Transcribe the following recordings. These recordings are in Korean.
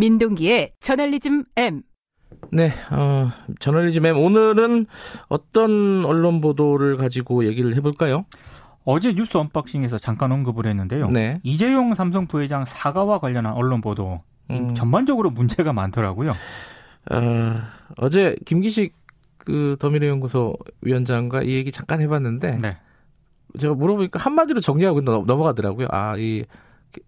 민동기의 저널리즘 M. 네, 어, 저널리즘 M. 오늘은 어떤 언론 보도를 가지고 얘기를 해볼까요? 어제 뉴스 언박싱에서 잠깐 언급을 했는데요. 네. 이재용 삼성 부회장 사과와 관련한 언론 보도 음. 전반적으로 문제가 많더라고요. 어, 어제 김기식 그 더미래연구소 위원장과 이 얘기 잠깐 해봤는데 네. 제가 물어보니까 한마디로 정리하고 넘어가더라고요. 아, 이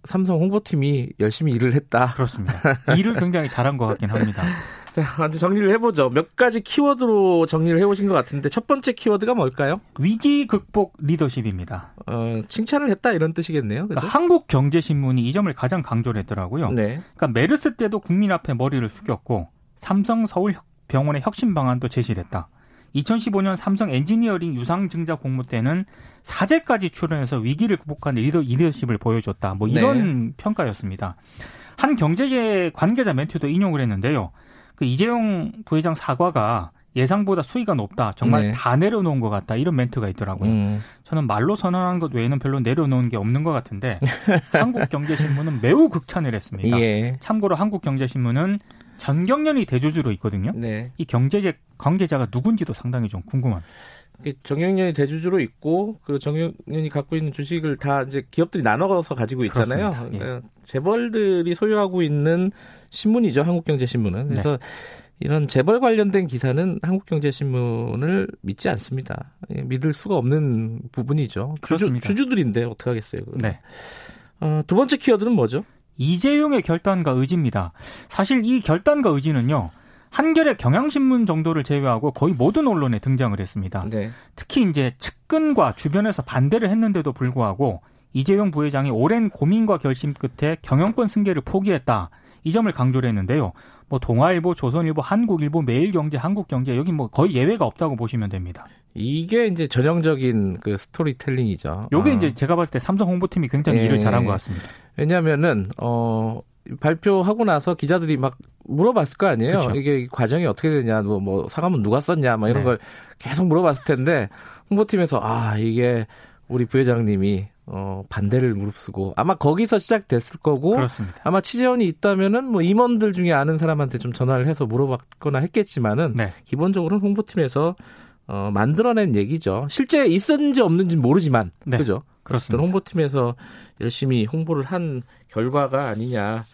삼성 홍보팀이 열심히 일을 했다. 그렇습니다. 일을 굉장히 잘한 것 같긴 합니다. 자, 먼저 정리를 해보죠. 몇 가지 키워드로 정리를 해보신 것 같은데 첫 번째 키워드가 뭘까요? 위기 극복 리더십입니다. 어, 칭찬을 했다 이런 뜻이겠네요. 그러니까 한국경제신문이 이 점을 가장 강조를 했더라고요. 네. 그러니까 메르스 때도 국민 앞에 머리를 숙였고 삼성 서울병원의 혁신 방안도 제시됐다. 2015년 삼성 엔지니어링 유상증자 공모 때는 사제까지 출연해서 위기를 극복한 리더, 리더십을 보여줬다. 뭐 이런 네. 평가였습니다. 한 경제계 관계자 멘트도 인용을 했는데요. 그 이재용 부회장 사과가 예상보다 수위가 높다. 정말 네. 다 내려놓은 것 같다. 이런 멘트가 있더라고요. 음. 저는 말로 선언한 것 외에는 별로 내려놓은 게 없는 것 같은데 한국경제신문은 매우 극찬을 했습니다. 예. 참고로 한국경제신문은 전경련이 대주주로 있거든요. 네. 이 경제적 관계자가 누군지도 상당히 좀 궁금합니다. 정경련이 대주주로 있고 그 정경련이 갖고 있는 주식을 다 이제 기업들이 나눠서 가지고 있잖아요. 예. 그러니까 재벌들이 소유하고 있는 신문이죠. 한국경제신문은. 그래서 네. 이런 재벌 관련된 기사는 한국경제신문을 믿지 않습니다. 예, 믿을 수가 없는 부분이죠. 주주, 주주들인데 어떻게 하겠어요. 네. 어, 두 번째 키워드는 뭐죠? 이재용의 결단과 의지입니다. 사실 이 결단과 의지는요. 한겨레 경향신문 정도를 제외하고 거의 모든 언론에 등장을 했습니다. 네. 특히 이제 측근과 주변에서 반대를 했는데도 불구하고 이재용 부회장이 오랜 고민과 결심 끝에 경영권 승계를 포기했다. 이 점을 강조를 했는데요. 뭐 동아일보, 조선일보, 한국일보, 매일경제, 한국경제 여기 뭐 거의 예외가 없다고 보시면 됩니다. 이게 이제 전형적인 그 스토리텔링이죠. 요게 어. 이제 제가 봤을 때 삼성 홍보팀이 굉장히 예. 일을 잘한 것 같습니다. 왜냐하면은 어 발표하고 나서 기자들이 막 물어봤을 거 아니에요. 그쵸. 이게 과정이 어떻게 되냐, 뭐, 뭐 사과문 누가 썼냐, 막 이런 네. 걸 계속 물어봤을 텐데 홍보팀에서 아 이게 우리 부회장님이 어, 반대를 무릅쓰고 아마 거기서 시작됐을 거고 그렇습니다. 아마 취재원이 있다면은 뭐 임원들 중에 아는 사람한테 좀 전화를 해서 물어봤거나 했겠지만은 네. 기본적으로는 홍보팀에서 어, 만들어낸 얘기죠. 실제 있었는지 없는지 모르지만 네. 그죠? 그렇습니다. 홍보팀에서 열심히 홍보를 한 결과가 아니냐.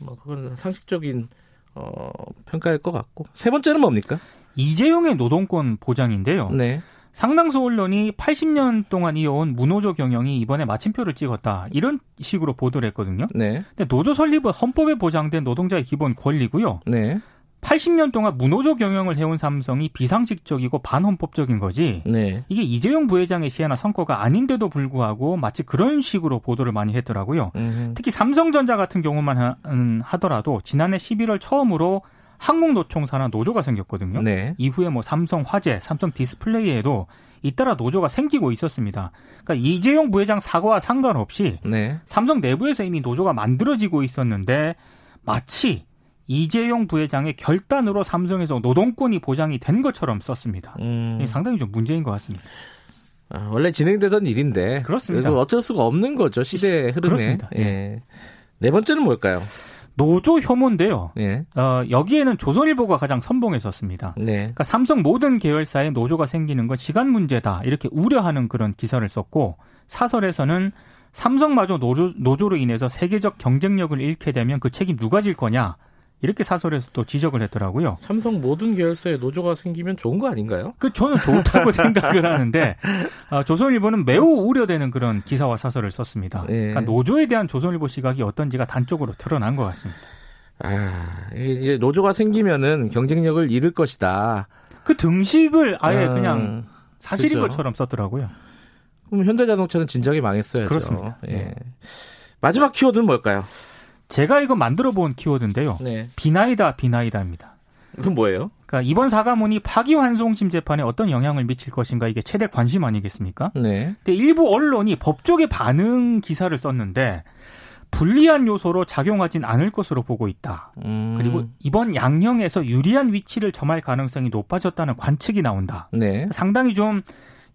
뭐 그건 상식적인 어, 평가일 것 같고 세 번째는 뭡니까? 이재용의 노동권 보장인데요. 네. 상당수 언론이 80년 동안 이어온 무노조 경영이 이번에 마침표를 찍었다. 이런 식으로 보도를 했거든요. 네. 근데 노조 설립은 헌법에 보장된 노동자의 기본 권리고요. 네. 80년 동안 무노조 경영을 해온 삼성이 비상식적이고 반헌법적인 거지. 네. 이게 이재용 부회장의 시혜나 성과가 아닌데도 불구하고 마치 그런 식으로 보도를 많이 했더라고요. 음흠. 특히 삼성전자 같은 경우만 하더라도 지난해 11월 처음으로 한국노총 산하 노조가 생겼거든요. 네. 이후에 뭐 삼성 화재, 삼성 디스플레이에도 잇따라 노조가 생기고 있었습니다. 그러니까 이재용 부회장 사과와 상관없이 네. 삼성 내부에서 이미 노조가 만들어지고 있었는데 마치 이재용 부회장의 결단으로 삼성에서 노동권이 보장이 된 것처럼 썼습니다. 음. 상당히 좀 문제인 것 같습니다. 아, 원래 진행되던 일인데 그렇습니다. 어쩔 수가 없는 거죠 시대의 흐름에. 그렇습니다. 예. 네 번째는 뭘까요? 노조 혐오인데요. 네. 어, 여기에는 조선일보가 가장 선봉했었습니다. 네. 그러니까 삼성 모든 계열사에 노조가 생기는 건 시간 문제다 이렇게 우려하는 그런 기사를 썼고 사설에서는 삼성마저 노조, 노조로 인해서 세계적 경쟁력을 잃게 되면 그 책임 누가 질 거냐 이렇게 사설에서 또 지적을 했더라고요. 삼성 모든 계열사에 노조가 생기면 좋은 거 아닌가요? 그 저는 좋다고 생각을 하는데 어, 조선일보는 매우 우려되는 그런 기사와 사설을 썼습니다. 예. 그러니까 노조에 대한 조선일보 시각이 어떤지가 단적으로 드러난 것 같습니다. 아, 이제 노조가 생기면은 경쟁력을 잃을 것이다. 그 등식을 아예 음, 그냥 사실인 그렇죠. 것처럼 썼더라고요. 그럼 현대자동차는 진작에 망했어야죠. 그렇습니다. 예. 예. 마지막 키워드는 뭘까요? 제가 이거 만들어 본 키워드인데요. 네. 비나이다 비나이다입니다. 그건 뭐예요? 그러니까 이번 사과문이 파기환송심 재판에 어떤 영향을 미칠 것인가 이게 최대 관심 아니겠습니까? 네. 근데 일부 언론이 법조계 반응 기사를 썼는데 불리한 요소로 작용하진 않을 것으로 보고 있다. 음. 그리고 이번 양형에서 유리한 위치를 점할 가능성이 높아졌다는 관측이 나온다. 네. 상당히 좀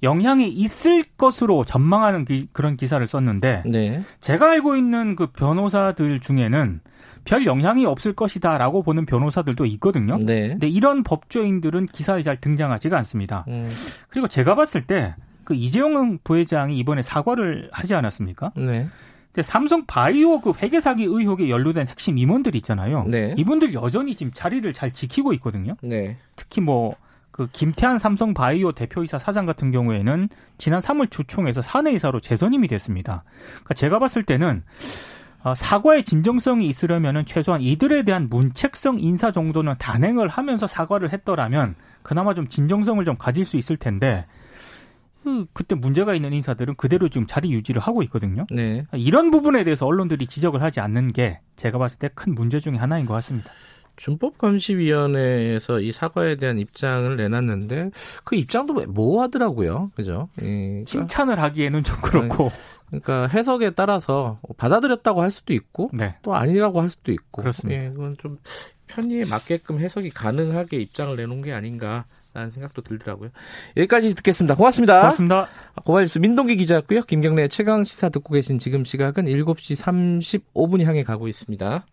영향이 있을 것으로 전망하는 기, 그런 기사를 썼는데 네. 제가 알고 있는 그 변호사들 중에는 별 영향이 없을 것이다라고 보는 변호사들도 있거든요. 네. 근데 이런 법조인들은 기사에 잘 등장하지가 않습니다. 음. 그리고 제가 봤을 때 그 이재용 부회장이 이번에 사과를 하지 않았습니까? 네. 근데 삼성 바이오 그 회계 사기 의혹에 연루된 핵심 임원들이 있잖아요. 네. 이분들 여전히 지금 자리를 잘 지키고 있거든요. 네. 특히 뭐 그 김태한 삼성 바이오 대표이사 사장 같은 경우에는 지난 3월 주총에서 사내이사로 재선임이 됐습니다. 그러니까 제가 봤을 때는 어, 사과의 진정성이 있으려면은 최소한 이들에 대한 문책성 인사 정도는 단행을 하면서 사과를 했더라면 그나마 좀 진정성을 좀 가질 수 있을 텐데 그, 그때 문제가 있는 인사들은 그대로 지금 자리 유지를 하고 있거든요. 네. 이런 부분에 대해서 언론들이 지적을 하지 않는 게 제가 봤을 때 큰 문제 중의 하나인 것 같습니다. 준법감시위원회에서 이 사과에 대한 입장을 내놨는데 그 입장도 모호하더라고요. 그죠? 예, 그러니까. 칭찬을 하기에는 좀 그렇고. 그러니까 해석에 따라서 받아들였다고 할 수도 있고 네. 또 아니라고 할 수도 있고. 그렇습니다. 예, 그건 좀 편의에 맞게끔 해석이 가능하게 입장을 내놓은 게 아닌가. 라는 생각도 들더라고요. 여기까지 듣겠습니다. 고맙습니다. 고맙습니다. 고발뉴스 민동기 기자였고요. 김경래 최강 시사 듣고 계신 지금 시각은 7시 35분이 향해 가고 있습니다.